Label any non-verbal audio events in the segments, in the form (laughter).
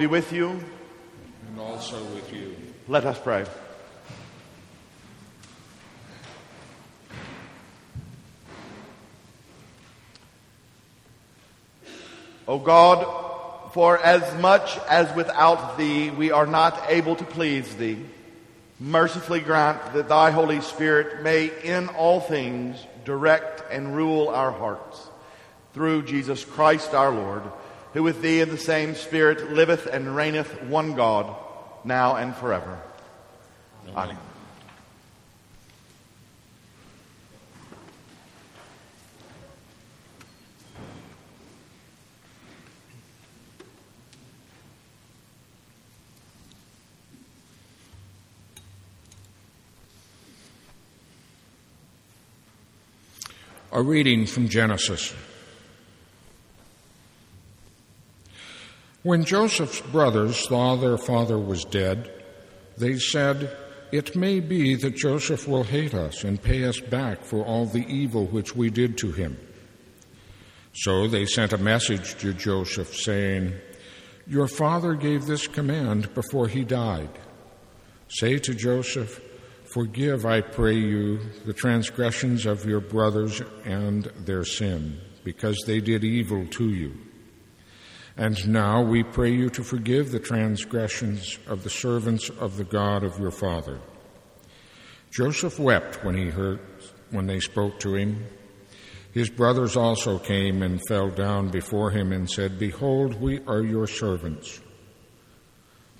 Be with you. And also with you. Let us pray. O God, for as much as without thee we are not able to please thee, mercifully grant that thy Holy Spirit may in all things direct and rule our hearts. Through Jesus Christ our Lord, who with thee in the same Spirit liveth and reigneth one God, now and forever. Amen. A reading from Genesis. When Joseph's brothers saw their father was dead, they said, It may be that Joseph will hate us and pay us back for all the evil which we did to him. So they sent a message to Joseph saying, Your father gave this command before he died. Say to Joseph, Forgive, I pray you, the transgressions of your brothers and their sin, because they did evil to you. And now we pray you to forgive the transgressions of the servants of the God of your father. Joseph wept when he heard when they spoke to him. His brothers also came and fell down before him and said, Behold, we are your servants.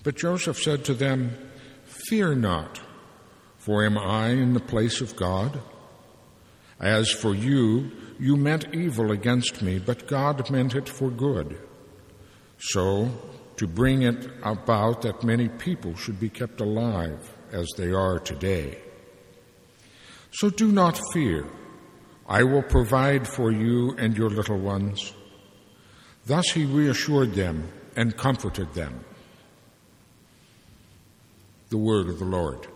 But Joseph said to them, Fear not, for am I in the place of God? As for you, you meant evil against me, but God meant it for good. So, to bring it about that many people should be kept alive as they are today. So do not fear. I will provide for you and your little ones. Thus he reassured them and comforted them. The word of the Lord.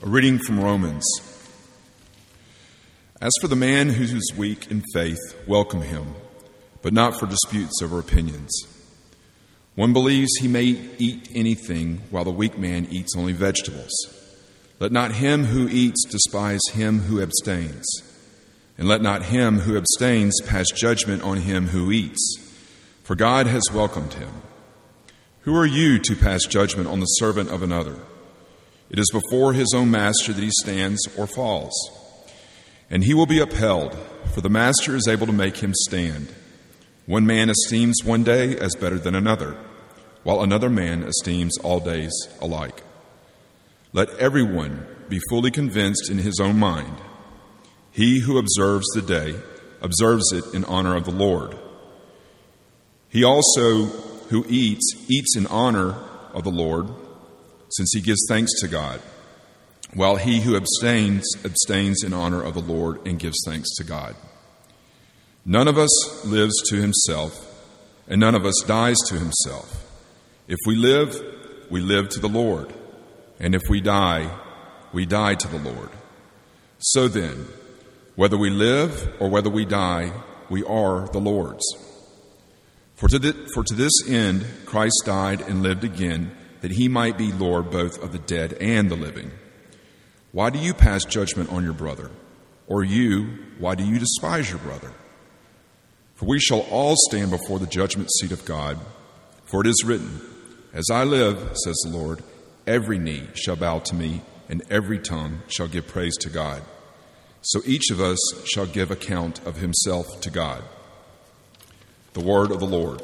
A reading from Romans. As for the man who is weak in faith, welcome him, but not for disputes over opinions. One believes he may eat anything, while the weak man eats only vegetables. Let not him who eats despise him who abstains, and let not him who abstains pass judgment on him who eats, for God has welcomed him. Who are you to pass judgment on the servant of another? It is before his own master that he stands or falls. And he will be upheld, for the master is able to make him stand. One man esteems one day as better than another, while another man esteems all days alike. Let everyone be fully convinced in his own mind. He who observes the day observes it in honor of the Lord. He also who eats, eats in honor of the Lord since he gives thanks to God, while he who abstains abstains in honor of the Lord and gives thanks to God. None of us lives to himself, and none of us dies to himself. If we live, we live to the Lord, and if we die, we die to the Lord. So then, whether we live or whether we die, we are the Lord's. For to, for to this end Christ died and lived again that he might be Lord both of the dead and the living. Why do you pass judgment on your brother? Or you, why do you despise your brother? For we shall all stand before the judgment seat of God. For it is written, As I live, says the Lord, every knee shall bow to me, and every tongue shall give praise to God. So each of us shall give account of himself to God. The word of the Lord.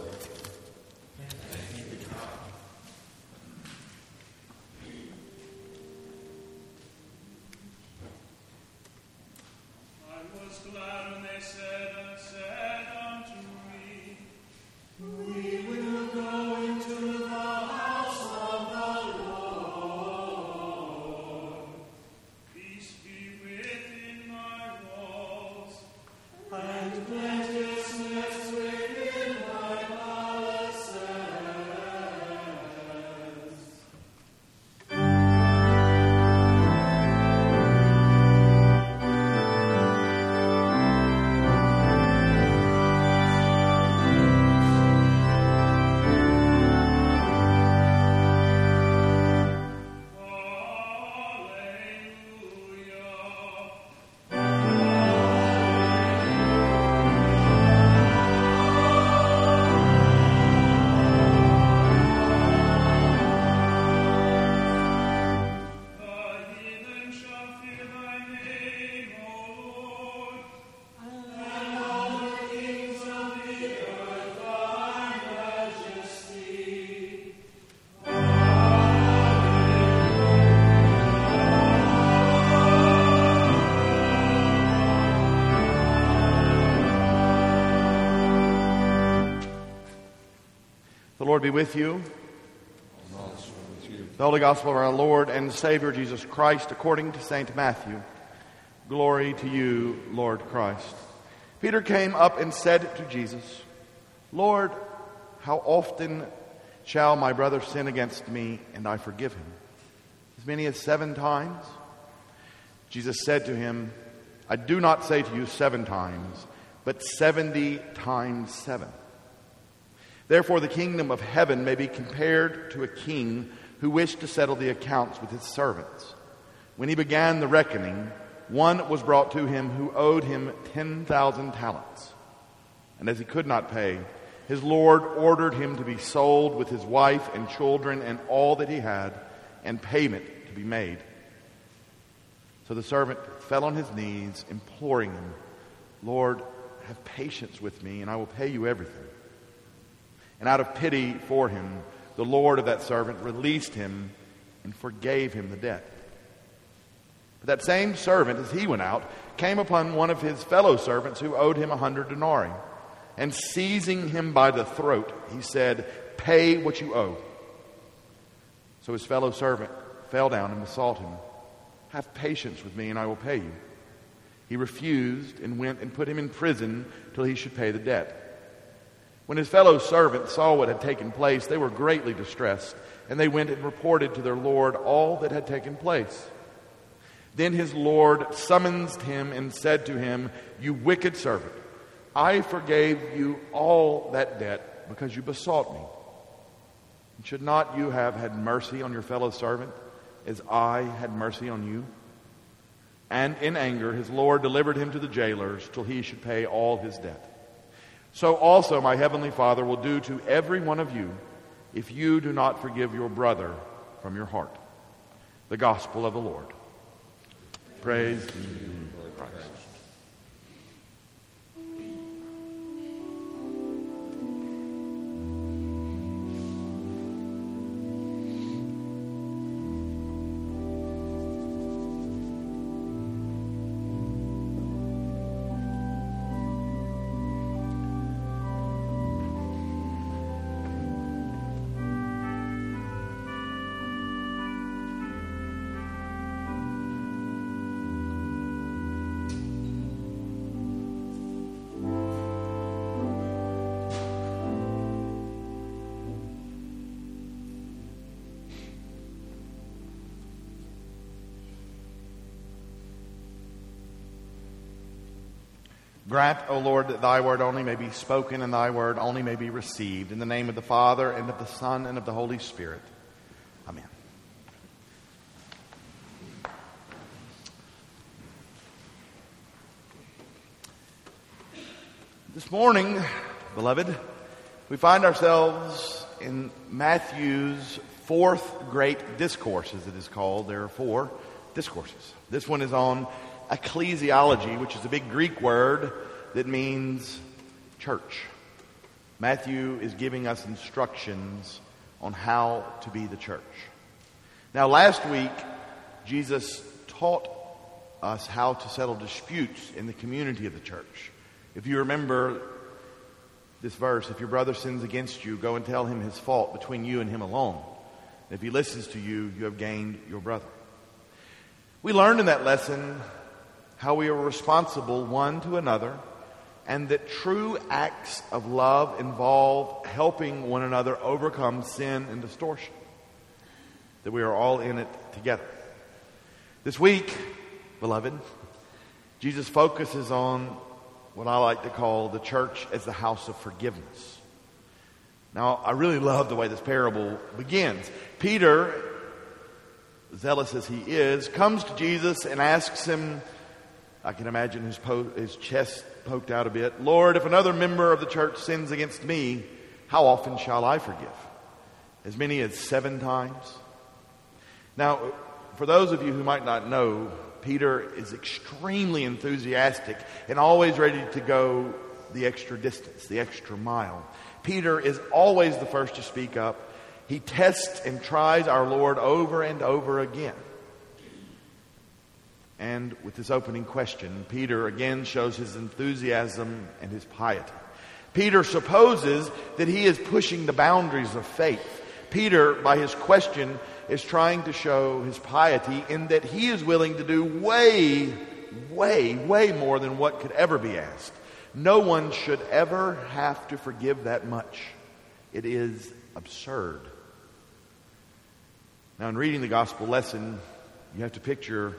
Be with you. The Holy Gospel of our Lord and Savior Jesus Christ according to St. Matthew. Glory to you, Lord Christ. Peter came up and said to Jesus, Lord, how often shall my brother sin against me and I forgive him? As many as seven times? Jesus said to him, I do not say to you seven times, but seventy times seven. Therefore, the kingdom of heaven may be compared to a king who wished to settle the accounts with his servants. When he began the reckoning, one was brought to him who owed him 10,000 talents. And as he could not pay, his Lord ordered him to be sold with his wife and children and all that he had, and payment to be made. So the servant fell on his knees, imploring him, Lord, have patience with me, and I will pay you everything. And out of pity for him, the Lord of that servant released him and forgave him the debt. But that same servant, as he went out, came upon one of his fellow servants who owed him a hundred denarii. And seizing him by the throat, he said, Pay what you owe. So his fellow servant fell down and besought him, Have patience with me, and I will pay you. He refused and went and put him in prison till he should pay the debt. When his fellow servants saw what had taken place, they were greatly distressed, and they went and reported to their Lord all that had taken place. Then his Lord summoned him and said to him, You wicked servant, I forgave you all that debt because you besought me. And Should not you have had mercy on your fellow servant as I had mercy on you? And in anger, his Lord delivered him to the jailers till he should pay all his debt. So also my heavenly Father will do to every one of you if you do not forgive your brother from your heart. The gospel of the Lord. Praise to you, Christ. Grant, O Lord, that thy word only may be spoken and thy word only may be received. In the name of the Father, and of the Son, and of the Holy Spirit. Amen. This morning, beloved, we find ourselves in Matthew's fourth great discourse, as it is called. There are four discourses. This one is on ecclesiology, which is a big Greek word that means church. Matthew is giving us instructions on how to be the church. Now, last week, Jesus taught us how to settle disputes in the community of the church. If you remember this verse, if your brother sins against you, go and tell him his fault between you and him alone. if he listens to you, you have gained your brother. We learned in that lesson how we are responsible one to another, and that true acts of love involve helping one another overcome sin and distortion. That we are all in it together. This week, beloved, Jesus focuses on what I like to call the church as the house of forgiveness. Now, I really love the way this parable begins. Peter, zealous as he is, comes to Jesus and asks him, I can imagine his, po- his chest poked out a bit. Lord, if another member of the church sins against me, how often shall I forgive? As many as seven times? Now, for those of you who might not know, Peter is extremely enthusiastic and always ready to go the extra distance, the extra mile. Peter is always the first to speak up. He tests and tries our Lord over and over again. And with this opening question, Peter again shows his enthusiasm and his piety. Peter supposes that he is pushing the boundaries of faith. Peter, by his question, is trying to show his piety in that he is willing to do way, way, way more than what could ever be asked. No one should ever have to forgive that much. It is absurd. Now, in reading the gospel lesson, you have to picture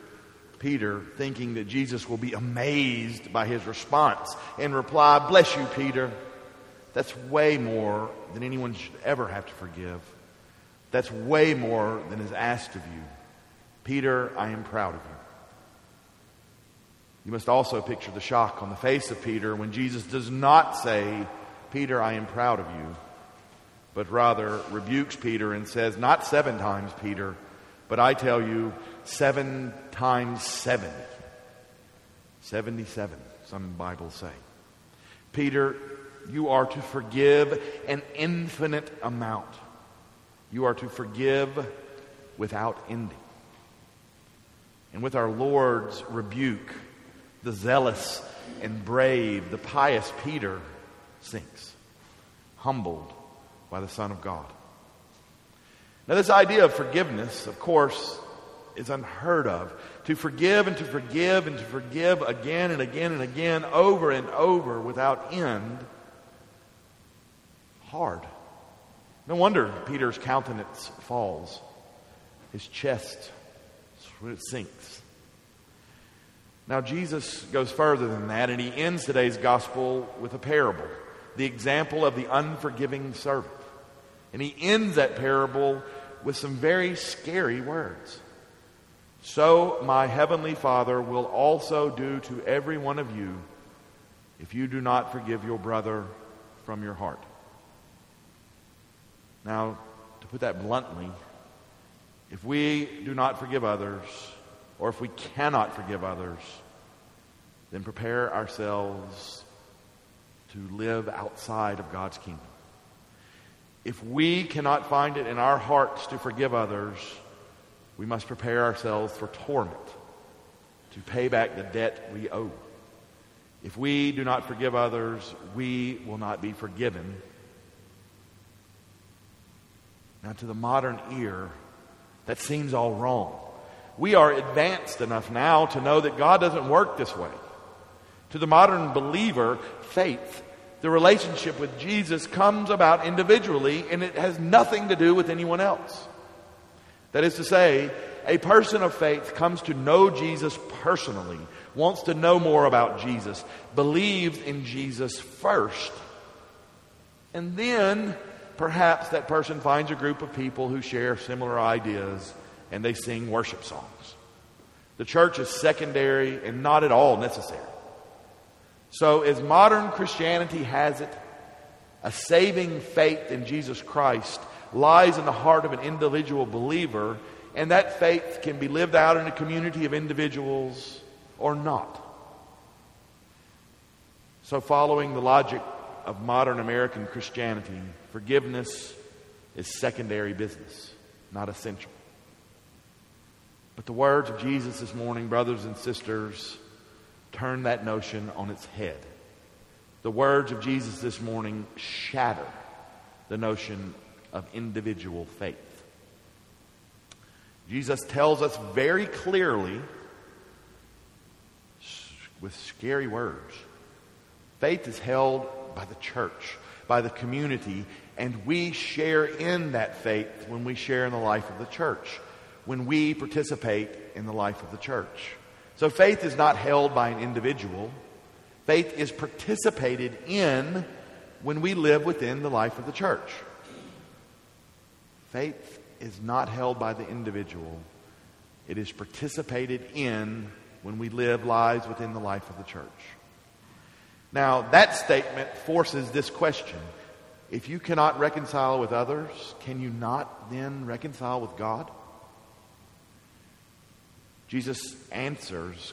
Peter thinking that Jesus will be amazed by his response and reply, Bless you, Peter. That's way more than anyone should ever have to forgive. That's way more than is asked of you. Peter, I am proud of you. You must also picture the shock on the face of Peter when Jesus does not say, Peter, I am proud of you, but rather rebukes Peter and says, Not seven times, Peter, but I tell you, seven times seventy. 77, some Bibles say. Peter, you are to forgive an infinite amount. You are to forgive without ending. And with our Lord's rebuke, the zealous and brave, the pious Peter sinks, humbled by the Son of God. Now, this idea of forgiveness, of course, is unheard of. To forgive and to forgive and to forgive again and again and again, over and over without end, hard. No wonder Peter's countenance falls, his chest sinks. Now, Jesus goes further than that, and he ends today's gospel with a parable the example of the unforgiving servant. And he ends that parable with some very scary words. So my heavenly Father will also do to every one of you if you do not forgive your brother from your heart. Now, to put that bluntly, if we do not forgive others, or if we cannot forgive others, then prepare ourselves to live outside of God's kingdom. If we cannot find it in our hearts to forgive others, we must prepare ourselves for torment, to pay back the debt we owe. If we do not forgive others, we will not be forgiven now, to the modern ear, that seems all wrong. We are advanced enough now to know that God doesn't work this way. To the modern believer, faith, the relationship with Jesus comes about individually and it has nothing to do with anyone else. That is to say, a person of faith comes to know Jesus personally, wants to know more about Jesus, believes in Jesus first, and then perhaps that person finds a group of people who share similar ideas and they sing worship songs. The church is secondary and not at all necessary. So, as modern Christianity has it, a saving faith in Jesus Christ lies in the heart of an individual believer, and that faith can be lived out in a community of individuals or not. So, following the logic of modern American Christianity, forgiveness is secondary business, not essential. But the words of Jesus this morning, brothers and sisters, turn that notion on its head. The words of Jesus this morning shatter the notion of individual faith. Jesus tells us very clearly, with scary words, faith is held by the church, by the community, and we share in that faith when we share in the life of the church, when we participate in the life of the church. So faith is not held by an individual. Faith is participated in when we live within the life of the church. Faith is not held by the individual. It is participated in when we live lives within the life of the church. Now, that statement forces this question. If you cannot reconcile with others, can you not then reconcile with God? Jesus answers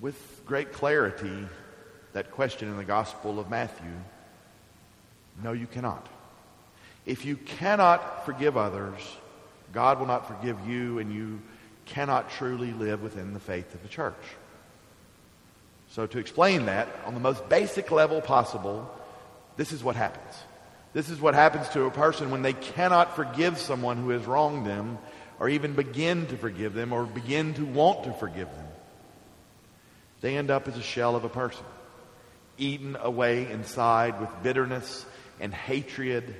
with great clarity that question in the Gospel of Matthew. No, you cannot. If you cannot forgive others, God will not forgive you, and you cannot truly live within the faith of the church. So, to explain that on the most basic level possible, This is what happens. This is what happens to a person when they cannot forgive someone who has wronged them, or even begin to forgive them, or begin to want to forgive them. They end up as a shell of a person, eaten away inside with bitterness and hatred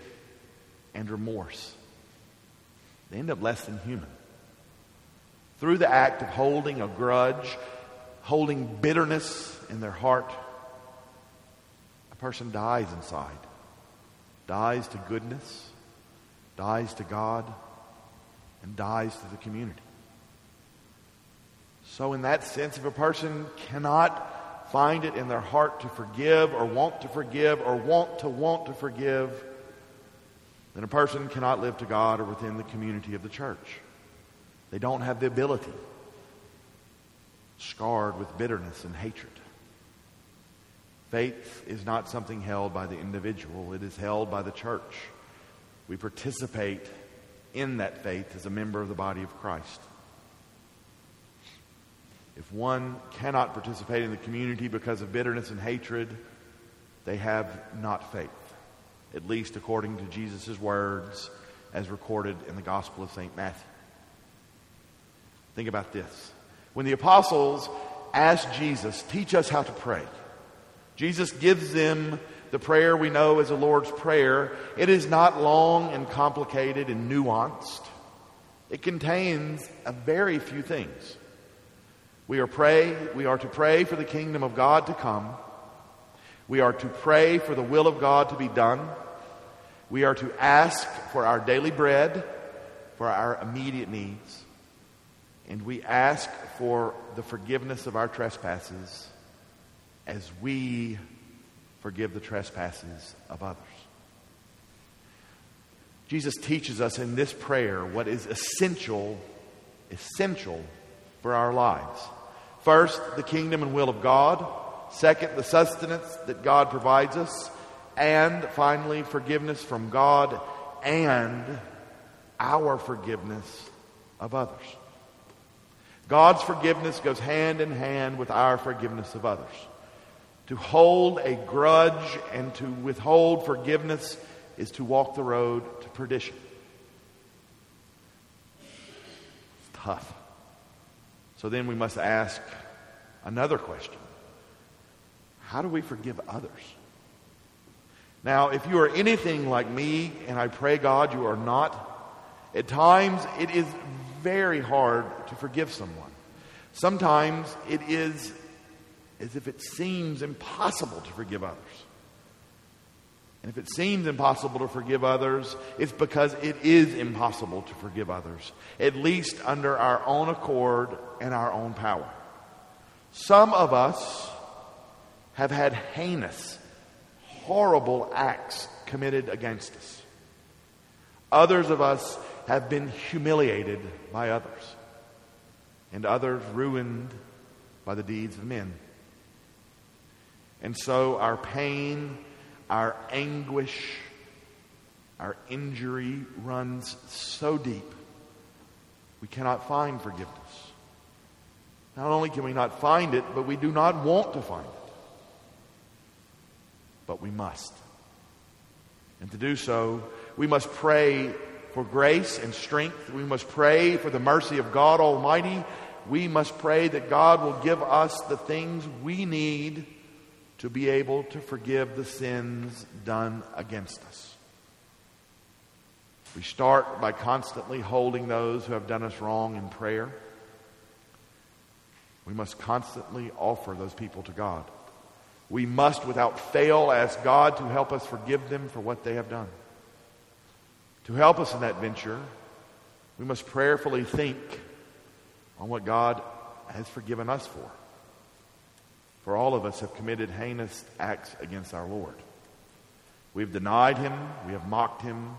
and remorse. They end up less than human. Through the act of holding a grudge, holding bitterness in their heart, a person dies inside, dies to goodness, dies to God, and dies to the community. So, in that sense, if a person cannot find it in their heart to forgive or want to forgive or want to want to forgive, then a person cannot live to God or within the community of the church. They don't have the ability, scarred with bitterness and hatred. Faith is not something held by the individual, it is held by the church. We participate in that faith as a member of the body of Christ. If one cannot participate in the community because of bitterness and hatred, they have not faith, at least according to Jesus' words as recorded in the Gospel of St. Matthew. Think about this. When the apostles asked Jesus, teach us how to pray, Jesus gives them the prayer we know as the Lord's Prayer. It is not long and complicated and nuanced. It contains a very few things. We are pray, we are to pray for the kingdom of God to come. We are to pray for the will of God to be done. We are to ask for our daily bread, for our immediate needs. And we ask for the forgiveness of our trespasses as we forgive the trespasses of others. Jesus teaches us in this prayer what is essential, essential for our lives. First, the kingdom and will of God. Second, the sustenance that God provides us. And finally, forgiveness from God and our forgiveness of others. God's forgiveness goes hand in hand with our forgiveness of others. To hold a grudge and to withhold forgiveness is to walk the road to perdition. It's tough. So then we must ask another question How do we forgive others? Now, if you are anything like me, and I pray God you are not, at times it is very hard to forgive someone. Sometimes it is as if it seems impossible to forgive others. And if it seems impossible to forgive others, it's because it is impossible to forgive others, at least under our own accord and our own power. Some of us have had heinous, horrible acts committed against us. Others of us have been humiliated by others, and others ruined by the deeds of men. And so our pain, our anguish, our injury runs so deep, we cannot find forgiveness. Not only can we not find it, but we do not want to find it. But we must. And to do so, we must pray for grace and strength. We must pray for the mercy of God Almighty. We must pray that God will give us the things we need to be able to forgive the sins done against us. We start by constantly holding those who have done us wrong in prayer. We must constantly offer those people to God. We must, without fail, ask God to help us forgive them for what they have done. To help us in that venture, we must prayerfully think on what God has forgiven us for. For all of us have committed heinous acts against our Lord. We've denied him, we have mocked him,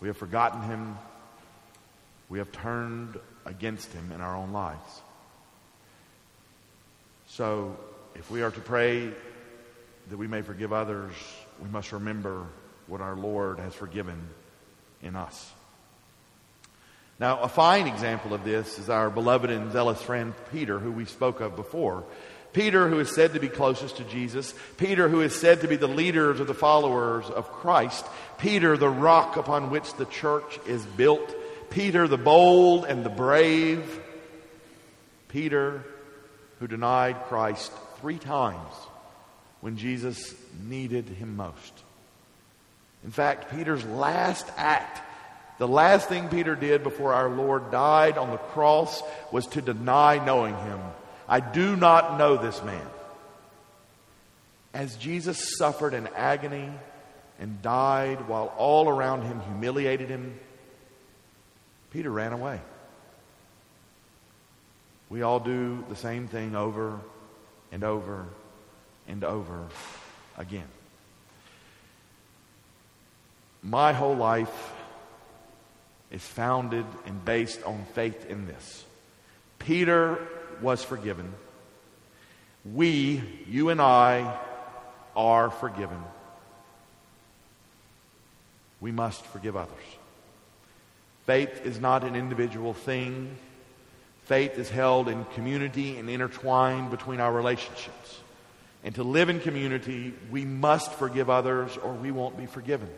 we have forgotten him, we have turned against him in our own lives. So, if we are to pray that we may forgive others, we must remember what our Lord has forgiven in us. Now, a fine example of this is our beloved and zealous friend Peter, who we spoke of before. Peter, who is said to be closest to Jesus, Peter, who is said to be the leaders of the followers of Christ, Peter, the rock upon which the church is built, Peter, the bold and the brave, Peter, who denied Christ three times when Jesus needed him most. In fact, Peter's last act, the last thing Peter did before our Lord died on the cross was to deny knowing him. I do not know this man. As Jesus suffered in agony and died while all around him humiliated him, Peter ran away. We all do the same thing over and over and over again. My whole life is founded and based on faith in this. Peter was forgiven. We, you and I, are forgiven. We must forgive others. Faith is not an individual thing. Faith is held in community and intertwined between our relationships. And to live in community, we must forgive others or we won't be forgiven.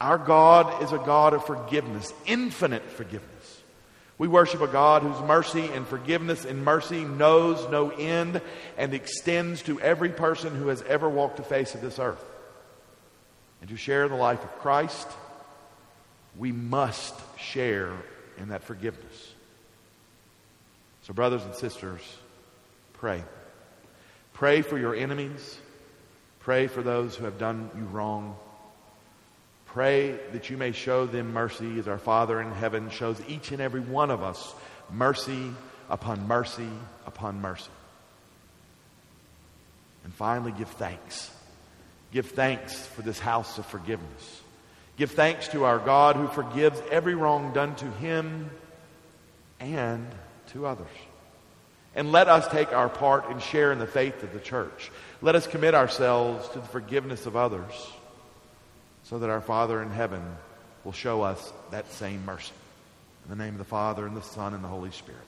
Our God is a God of forgiveness, infinite forgiveness. We worship a God whose mercy and forgiveness and mercy knows no end and extends to every person who has ever walked the face of this earth. And to share the life of Christ, we must share in that forgiveness. So, brothers and sisters, pray. Pray for your enemies. Pray for those who have done you wrong. Pray that you may show them mercy as our Father in heaven shows each and every one of us mercy upon mercy upon mercy. And finally, give thanks. Give thanks for this house of forgiveness. Give thanks to our God who forgives every wrong done to him and to others. And let us take our part and share in the faith of the church. Let us commit ourselves to the forgiveness of others so that our Father in heaven will show us that same mercy. In the name of the Father, and the Son, and the Holy Spirit.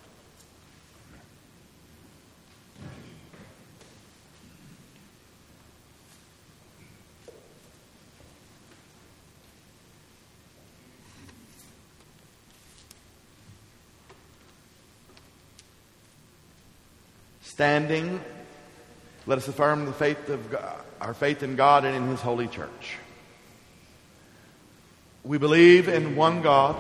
Standing, let us affirm the faith of God, our faith in God and in His holy church. We believe in one God.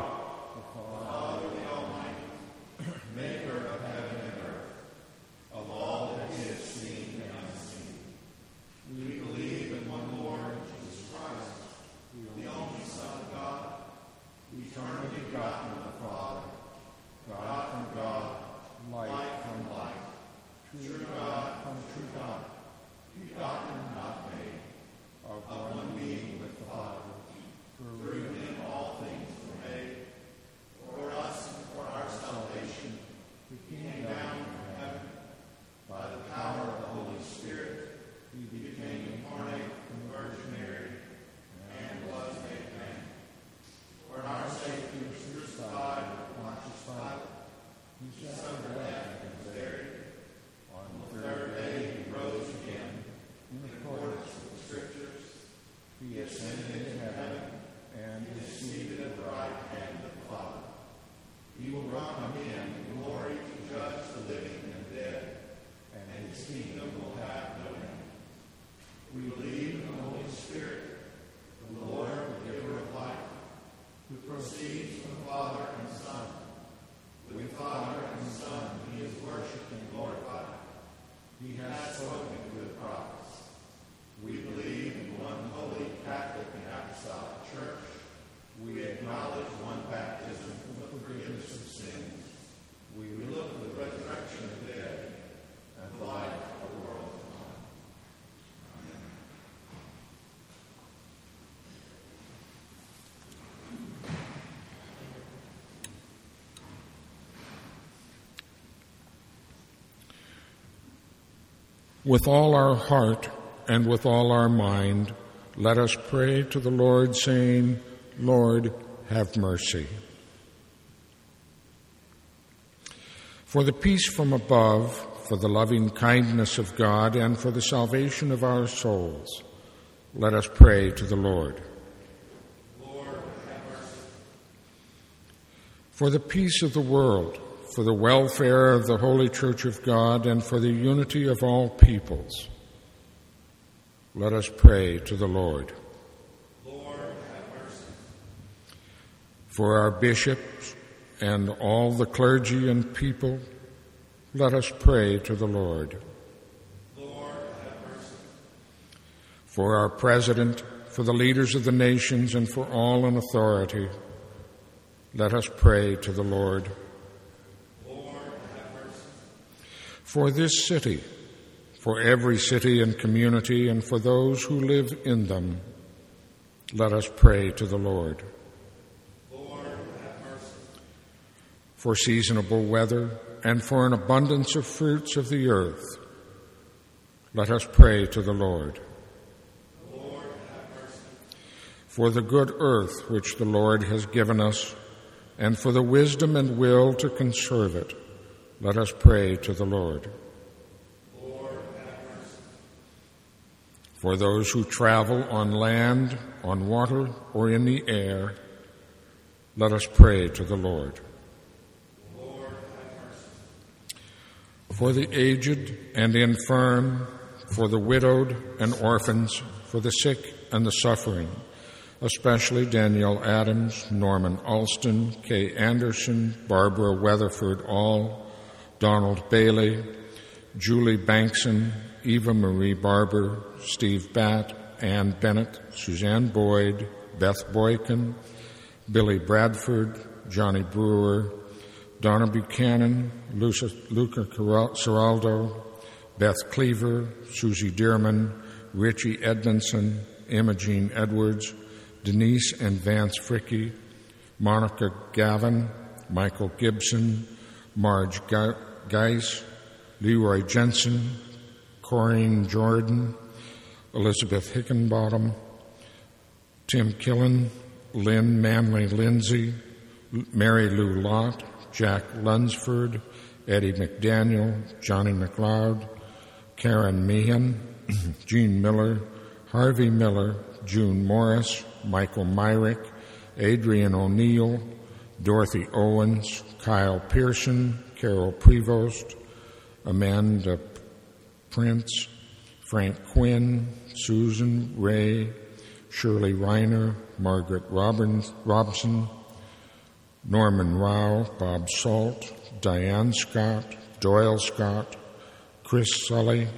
With all our heart and with all our mind, let us pray to the Lord, saying, Lord, have mercy. For the peace from above, for the loving kindness of God and for the salvation of our souls. Let us pray to the Lord. Lord, have mercy. For the peace of the world, for the welfare of the Holy Church of God, and for the unity of all peoples. Let us pray to the Lord. Lord, have mercy. For our bishops and all the clergy and people, let us pray to the Lord. Lord, have mercy. For our president, for the leaders of the nations, and for all in authority, let us pray to the Lord. For this city, for every city and community, and for those who live in them, let us pray to the Lord. For seasonable weather and for an abundance of fruits of the earth, let us pray to the Lord. For the good earth which the Lord has given us, and for the wisdom and will to conserve it, let us pray to the Lord. For those who travel on land, on water, or in the air, let us pray to the Lord. For the aged and infirm, for the widowed and orphans, for the sick and the suffering, especially Daniel Adams, Norman Alston, Kay Anderson, Barbara Weatherford All, Donald Bailey, Julie Bankson, Eva Marie Barber, Steve Batt, Ann Bennett, Suzanne Boyd, Beth Boykin, Billy Bradford, Johnny Brewer, Donna Buchanan, Luca, Luca Seraldo, Beth Cleaver, Susie Dearman, Richie Edmondson, Imogene Edwards, Denise and Vance Fricky, Monica Gavin, Michael Gibson, Marge Geis, Leroy Jensen, Corinne Jordan, Elizabeth Hickenbottom, Tim Killen, Lynn Manley Lindsay, Mary Lou Lott, Jack Lunsford, Eddie McDaniel, Johnny McLeod, Karen Meehan, (clears throat) Jean Miller, Harvey Miller, June Morris, Michael Myrick, Adrian O'Neill, Dorothy Owens, Kyle Pearson, Carol Prevost, Amanda Prince, Frank Quinn, Susan Ray, Shirley Reiner, Margaret Robson, Norman Rao, Bob Salt, Diane Scott, Doyle Scott, Chris Sully,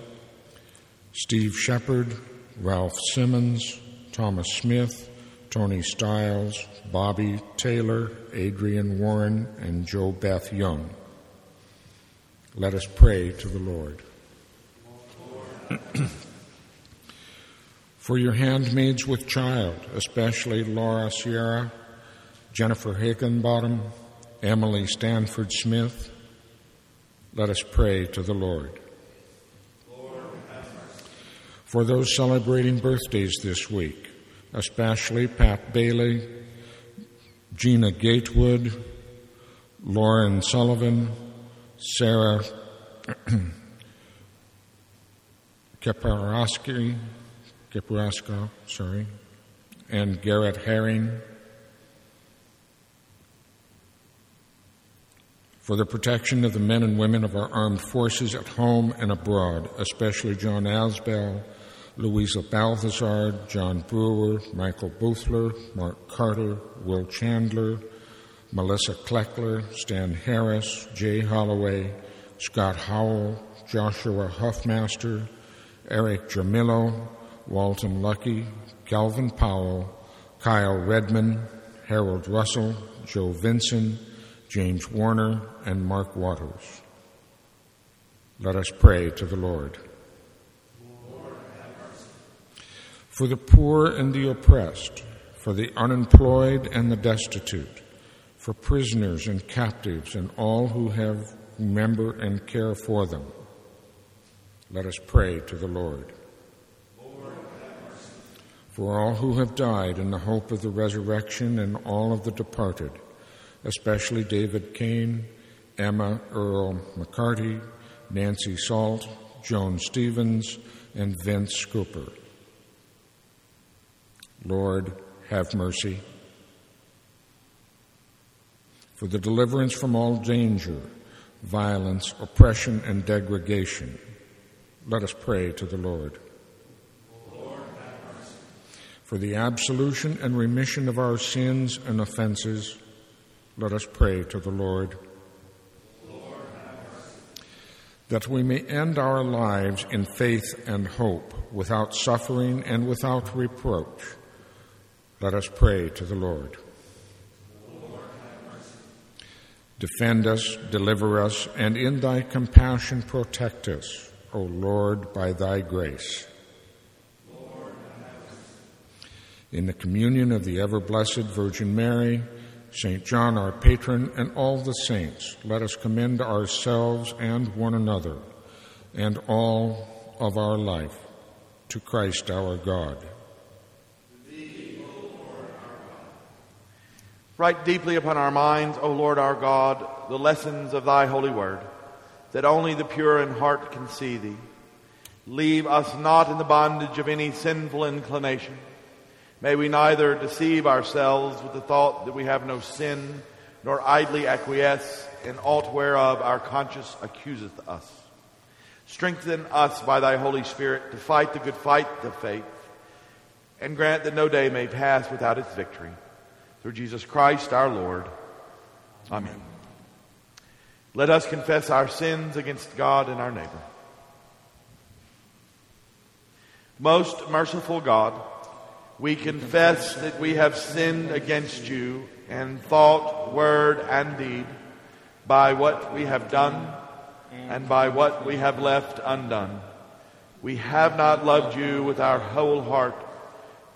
Steve Shepard, Ralph Simmons, Thomas Smith, Tony Stiles, Bobby Taylor, Adrian Warren, and Joe Beth Young. Let us pray to the Lord. (clears throat) For your handmaids with child, especially Laura Sierra, Jennifer Higginbottom, Emily Stanford Smith, let us pray to the Lord. Lord For those celebrating birthdays this week, especially Pat Bailey, Gina Gatewood, Lauren Sullivan, Sarah (clears throat) Kaparaski, Kaparaska, sorry, and Garrett Herring. For the protection of the men and women of our armed forces at home and abroad, especially John Asbell, Louisa Balthazar, John Brewer, Michael Boothler, Mark Carter, Will Chandler, Melissa Kleckler, Stan Harris, Jay Holloway, Scott Howell, Joshua Huffmaster, Eric Jamillo, Walton Lucky, Calvin Powell, Kyle Redman, Harold Russell, Joe Vinson, James Warner, and Mark Waters. Let us pray to the Lord. For the poor and the oppressed, for the unemployed and the destitute, for prisoners and captives and all who have remember and care for them. Let us pray to the Lord. For all who have died in the hope of the resurrection and all of the departed, especially David Kane, Emma Earl McCarty, Nancy Salt, Joan Stevens, and Vince Cooper. Lord, have mercy. For the deliverance from all danger, violence, oppression, and degradation, let us pray to the Lord. Lord For the absolution and remission of our sins and offenses, let us pray to the Lord. Lord that we may end our lives in faith and hope, without suffering and without reproach. Let us pray to the Lord. Lord Defend us, deliver us, and in thy compassion protect us, O Lord, by thy grace. Lord. In the communion of the ever blessed Virgin Mary, St. John, our patron, and all the saints, let us commend ourselves and one another and all of our life to Christ our God. Write deeply upon our minds, O Lord our God, the lessons of thy holy word, that only the pure in heart can see thee. Leave us not in the bondage of any sinful inclination. May we neither deceive ourselves with the thought that we have no sin, nor idly acquiesce in aught whereof our conscience accuseth us. Strengthen us by thy Holy Spirit to fight the good fight of faith, and grant that no day may pass without its victory. Through Jesus Christ our Lord. Amen. Let us confess our sins against God and our neighbor. Most merciful God, we confess that we have sinned against you in thought, word, and deed by what we have done and by what we have left undone. We have not loved you with our whole heart.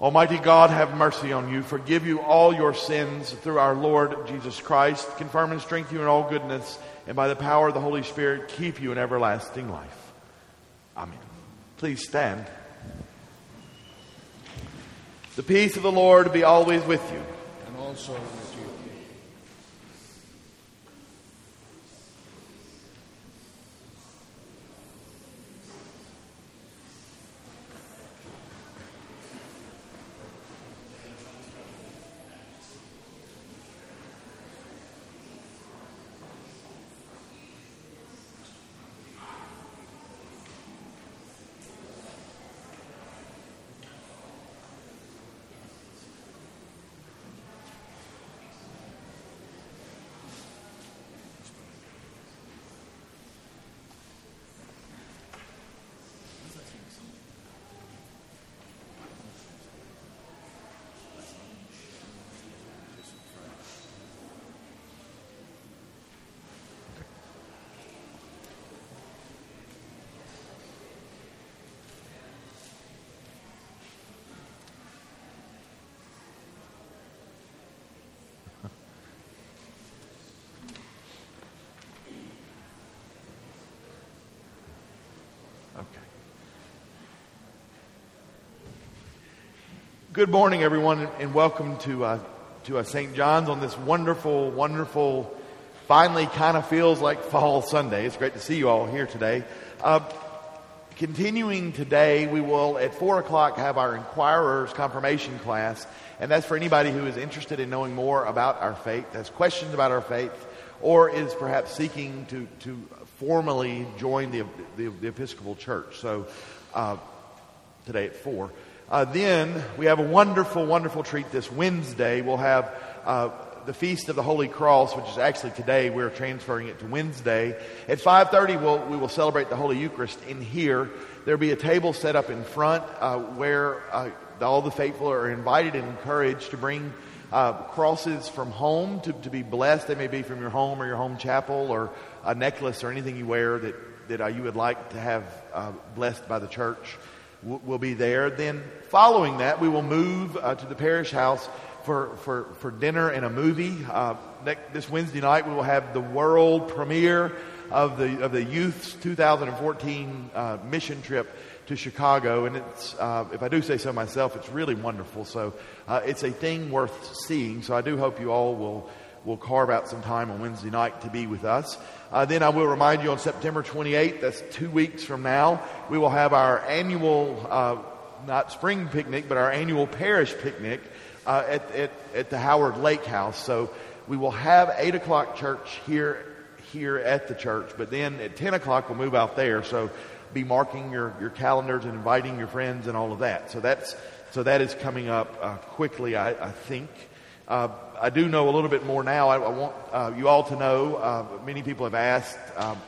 Almighty God, have mercy on you, forgive you all your sins through our Lord Jesus Christ, confirm and strengthen you in all goodness, and by the power of the Holy Spirit, keep you in everlasting life. Amen. Please stand. The peace of the Lord be always with you. And also Good morning, everyone, and welcome to uh, to uh, St. John's on this wonderful, wonderful. Finally, kind of feels like fall Sunday. It's great to see you all here today. Uh, continuing today, we will at four o'clock have our Inquirers confirmation class, and that's for anybody who is interested in knowing more about our faith, has questions about our faith, or is perhaps seeking to to formally join the the, the Episcopal Church. So uh, today at four. Uh, then we have a wonderful, wonderful treat this Wednesday. We'll have uh, the Feast of the Holy Cross, which is actually today. We're transferring it to Wednesday. At 5.30, we'll, we will celebrate the Holy Eucharist in here. There'll be a table set up in front uh, where uh, all the faithful are invited and encouraged to bring uh, crosses from home to, to be blessed. They may be from your home or your home chapel or a necklace or anything you wear that, that uh, you would like to have uh, blessed by the church. We'll, we'll be there. Then following that, we will move uh, to the parish house for, for, for dinner and a movie. Uh, next, this Wednesday night, we will have the world premiere of the, of the youth's 2014 uh, mission trip to Chicago. And it's, uh, if I do say so myself, it's really wonderful. So uh, it's a thing worth seeing. So I do hope you all will, will carve out some time on Wednesday night to be with us. Uh, then I will remind you on September 28th, that's two weeks from now, we will have our annual, uh, not spring picnic, but our annual parish picnic uh, at, at, at the Howard Lake House. So we will have 8 o'clock church here here at the church, but then at 10 o'clock we'll move out there. So be marking your, your calendars and inviting your friends and all of that. So that's so that is coming up uh, quickly, I, I think. Uh, I do know a little bit more now. I, I want uh, you all to know. Uh, many people have asked. Um,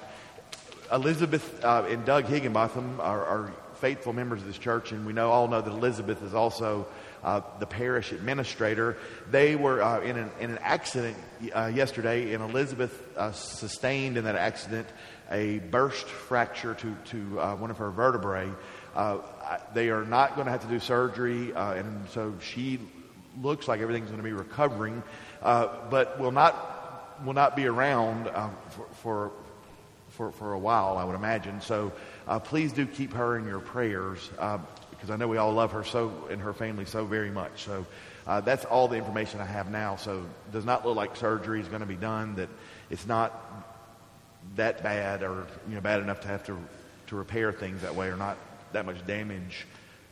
Elizabeth uh, and Doug Higginbotham are, are, faithful members of this church, and we know all know that Elizabeth is also uh, the parish administrator. They were uh, in, an, in an accident uh, yesterday, and Elizabeth uh, sustained in that accident a burst fracture to, to uh, one of her vertebrae. Uh, they are not going to have to do surgery, and so she looks like everything's going to be recovering, but will not will not be around for, for for, for a while, I would imagine. So uh, please do keep her in your prayers. Uh, because I know we all love her so and her family so very much. So uh, that's all the information I have now. So does not look like surgery is going to be done. That it's not that bad or you know bad enough to have to to repair things that way or not that much damage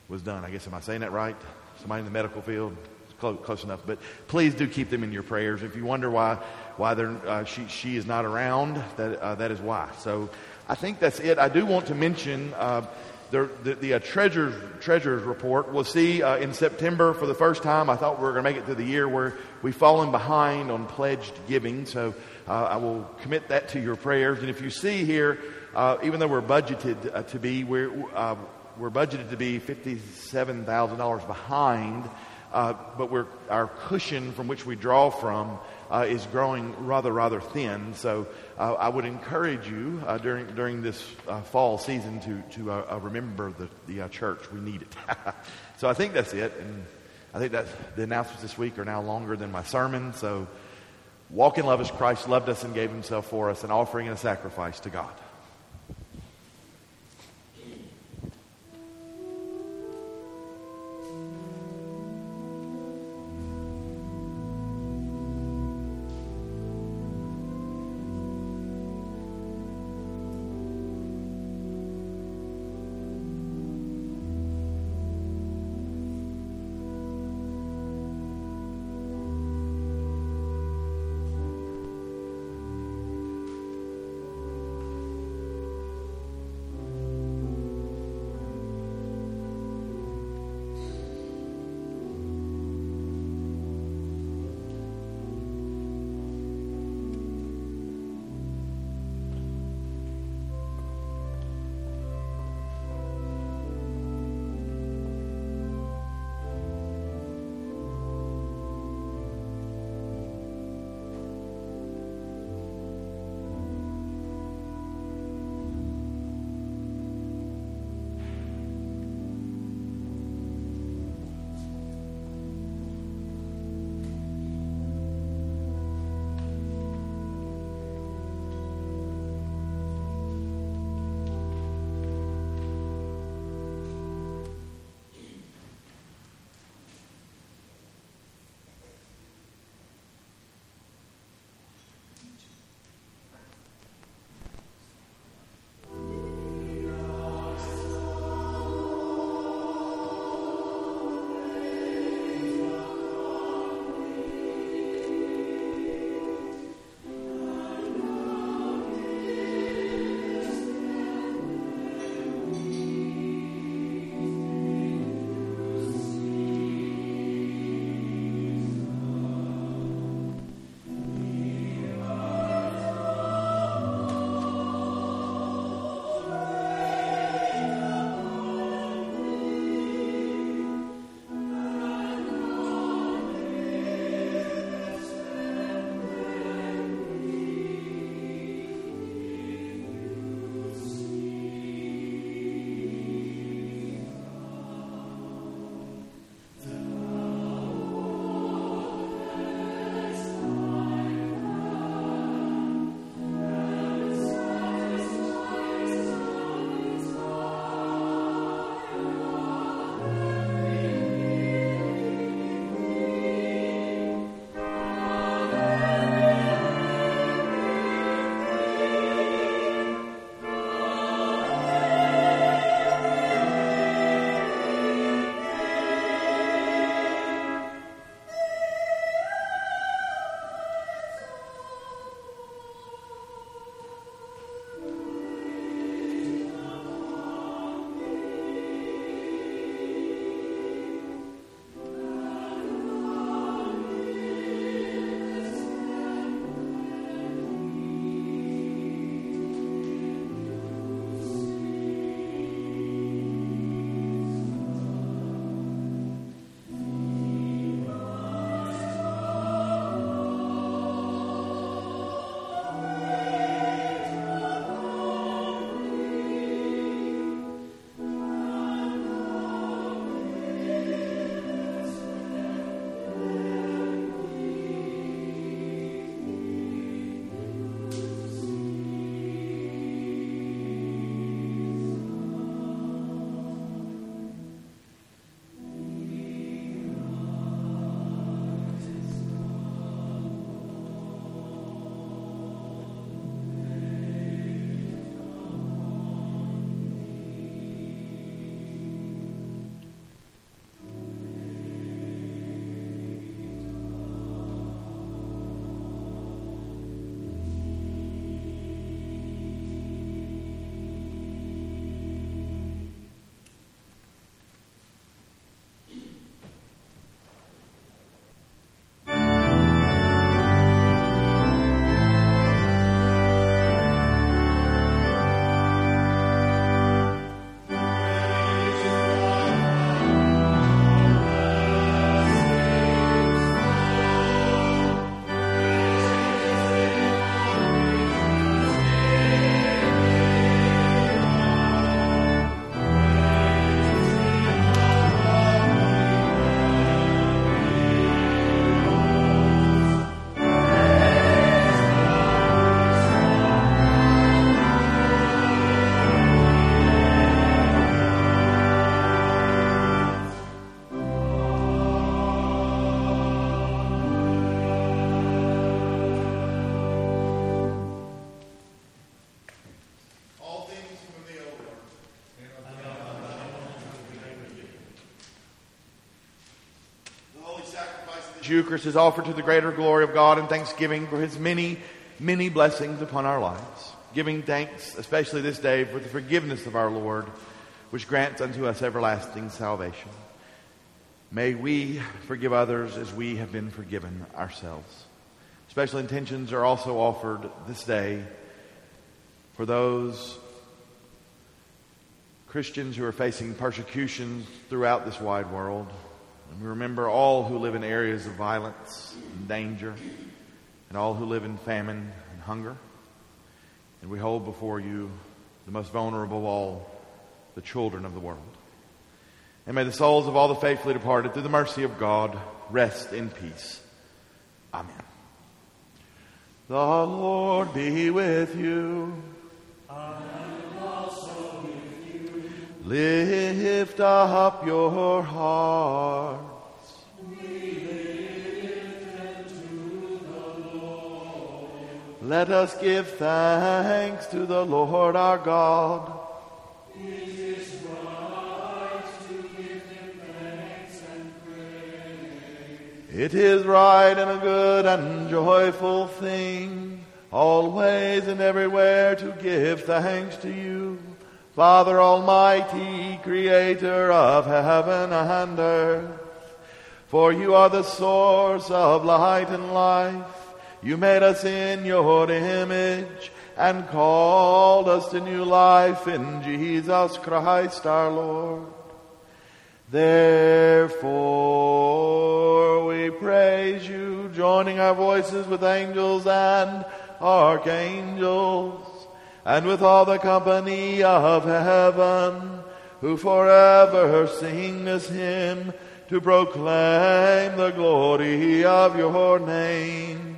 was done. I guess am I saying that right? Somebody in the medical field. Close, close enough, but please do keep them in your prayers. If you wonder why why uh, she she is not around, that uh, that is why. So I think that's it. I do want to mention uh, the, the, the uh, treasures report. We'll see uh, in September for the first time. I thought we were going to make it through the year where we've fallen behind on pledged giving. So uh, I will commit that to your prayers. And if you see here, uh, even though we're budgeted uh, to be, we're, uh, we're budgeted to be $57,000 behind, but we're, our cushion from which we draw from uh, is growing rather, rather thin. So uh, I would encourage you uh, during, during this uh, fall season to, to uh, uh, remember the, the church. We need it. (laughs) so I think that's it. And I think that the announcements this week are now longer than my sermon. So walk in love as Christ loved us and gave himself for us, an offering and a sacrifice to God. Each Eucharist is offered to the greater glory of God and thanksgiving for his many, many blessings upon our lives. Giving thanks, especially this day, for the forgiveness of our Lord, which grants unto us everlasting salvation. May we forgive others as we have been forgiven ourselves. Special intentions are also offered this day for those Christians who are facing persecutions throughout this wide world. And we remember all who live in areas of violence and danger, and all who live in famine and hunger. And we hold before you the most vulnerable of all, the children of the world. And may the souls of all the faithfully departed, through the mercy of God, rest in peace. Amen. The Lord be with you. Lift up your hearts. Let us give thanks to the Lord our God. It is right to give him thanks and praise. It is right and a good and joyful thing, always and everywhere to give thanks to you, Father Almighty, creator of heaven and earth. For you are the source of light and life. You made us in your image and called us to new life in Jesus Christ our Lord. Therefore, we praise you, joining our voices with angels and archangels, and with all the company of heaven, who forever sing this hymn to proclaim the glory of your name.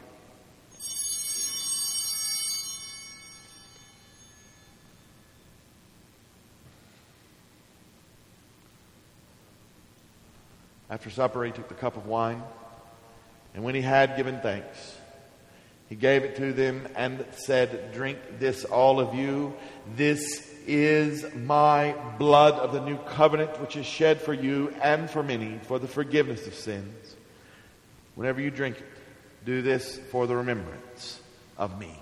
After supper, he took the cup of wine, and when he had given thanks, he gave it to them and said, Drink this, all of you. This is my blood of the new covenant, which is shed for you and for many for the forgiveness of sins. Whenever you drink it, do this for the remembrance of me.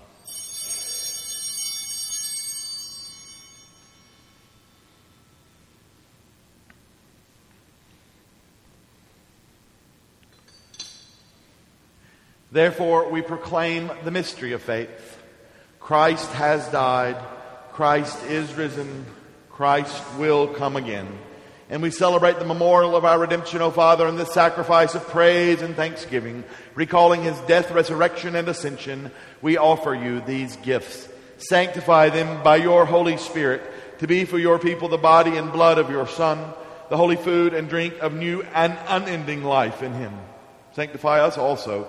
Therefore, we proclaim the mystery of faith. Christ has died. Christ is risen. Christ will come again. And we celebrate the memorial of our redemption, O Father, in this sacrifice of praise and thanksgiving, recalling his death, resurrection, and ascension. We offer you these gifts. Sanctify them by your Holy Spirit to be for your people the body and blood of your Son, the holy food and drink of new and unending life in him. Sanctify us also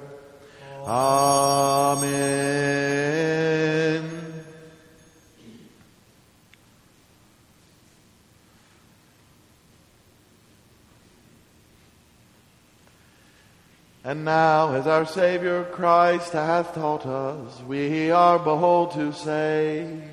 Amen. And now, as our Savior Christ hath taught us, we are bold to say,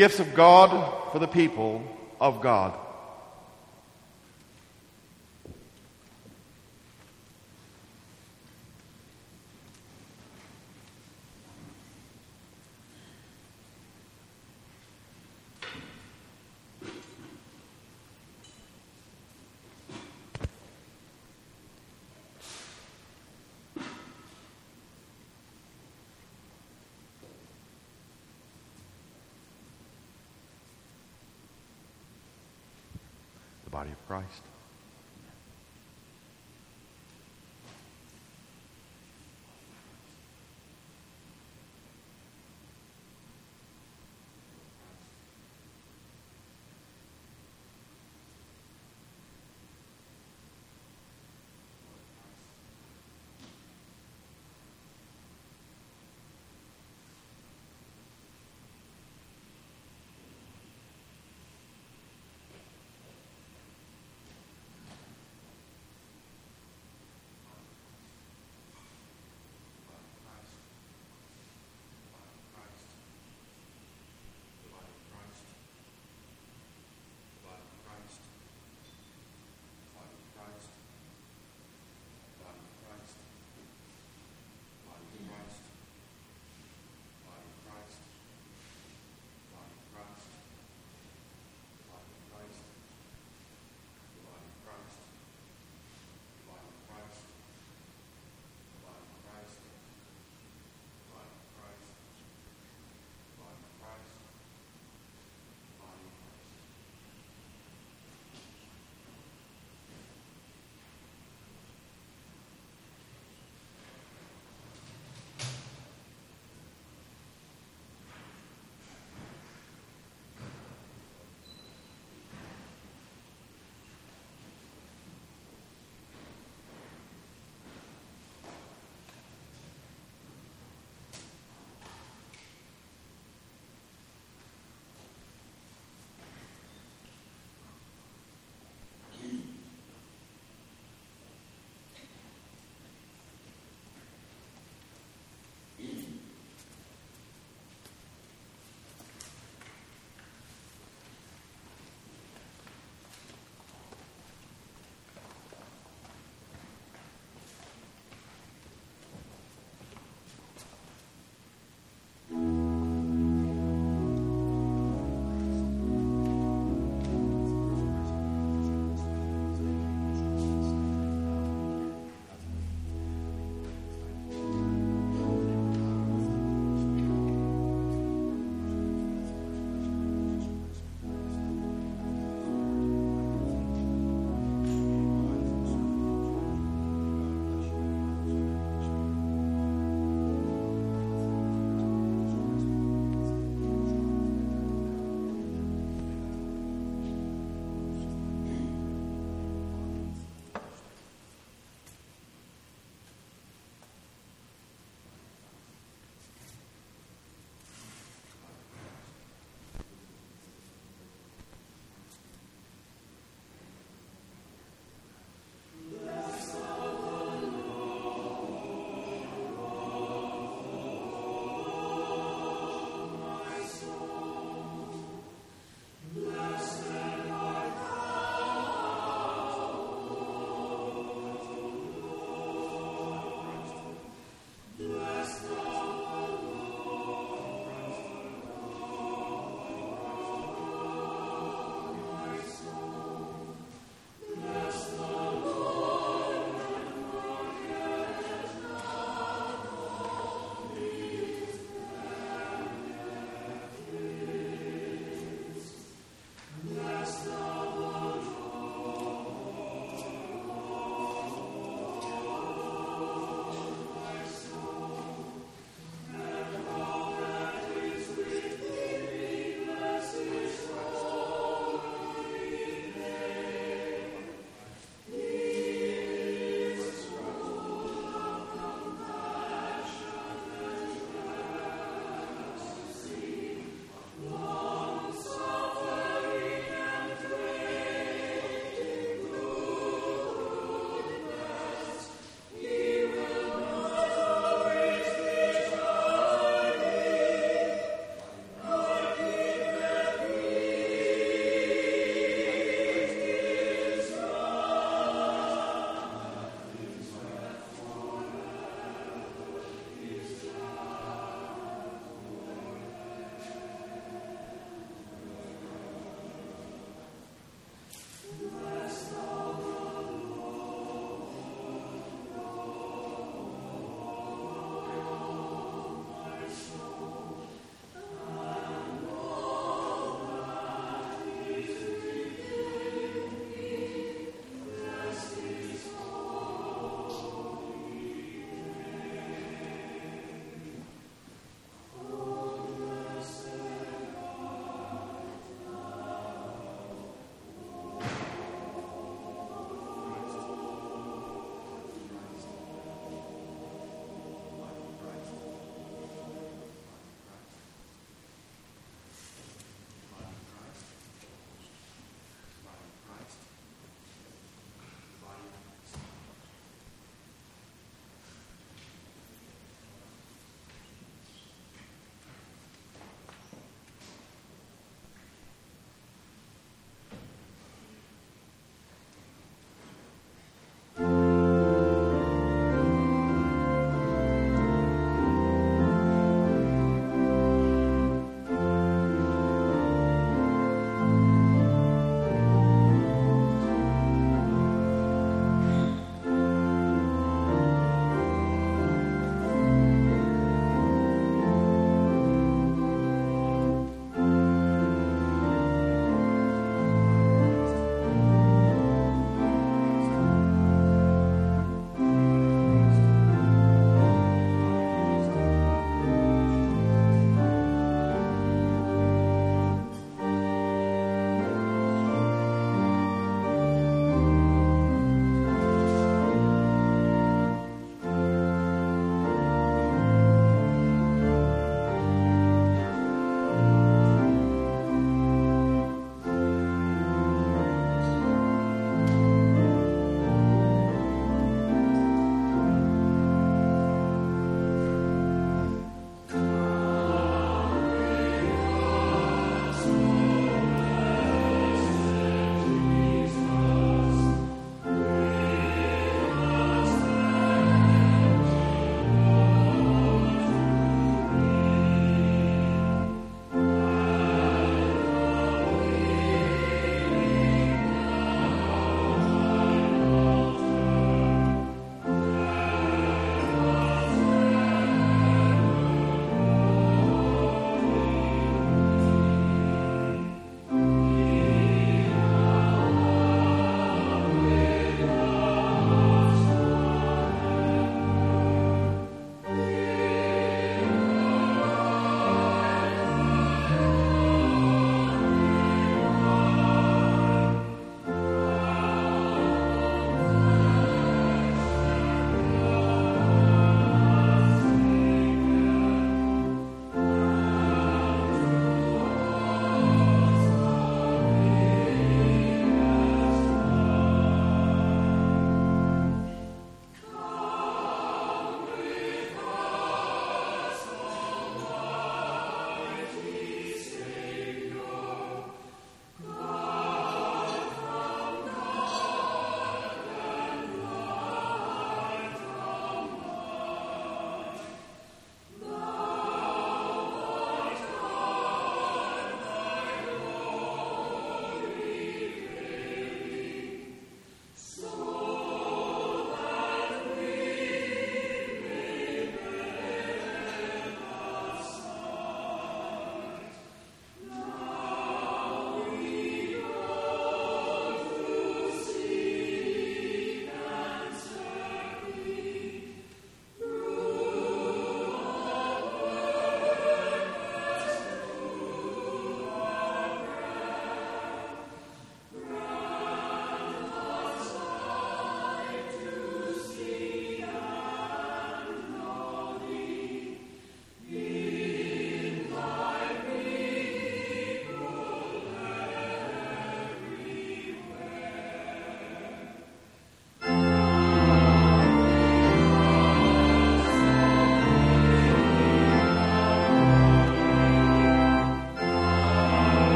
gifts of God for the people of God. Body of Christ.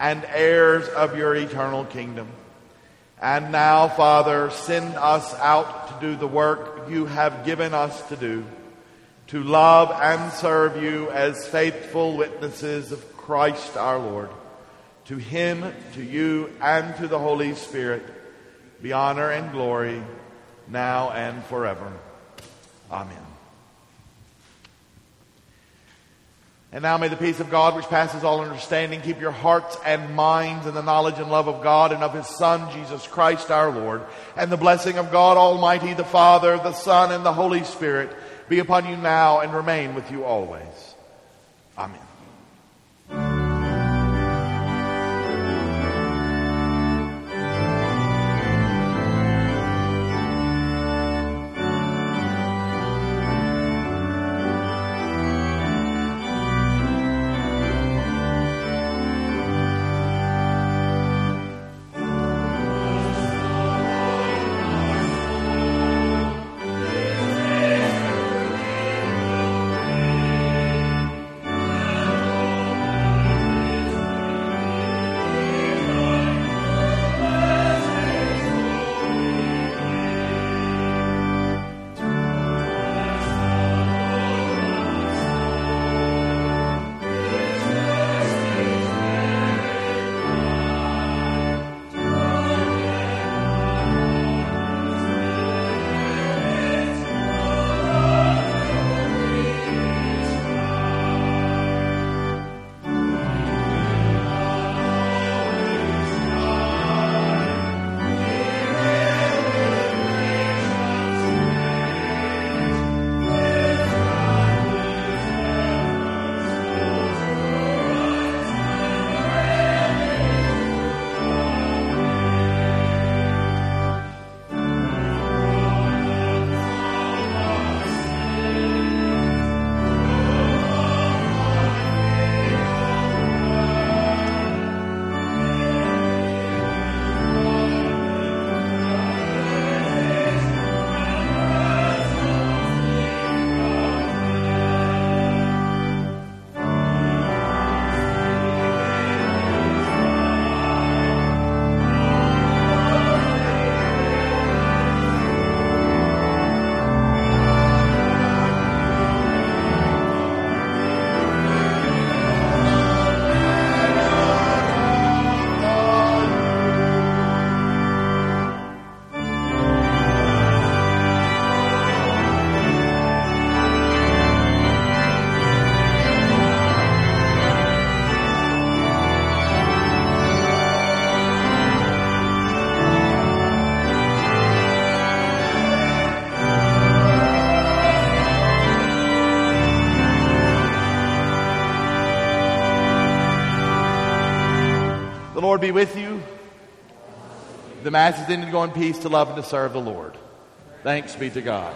and heirs of your eternal kingdom. And now, Father, send us out to do the work you have given us to do, to love and serve you as faithful witnesses of Christ our Lord. To him, to you, and to the Holy Spirit be honor and glory now and forever. Amen. And now may the peace of God, which passes all understanding, keep your hearts and minds in the knowledge and love of God and of His Son, Jesus Christ our Lord. And the blessing of God Almighty, the Father, the Son, and the Holy Spirit be upon you now and remain with you always. Amen. Lord be with you. The Mass is ended. Go in peace to love and to serve the Lord. Thanks be to God.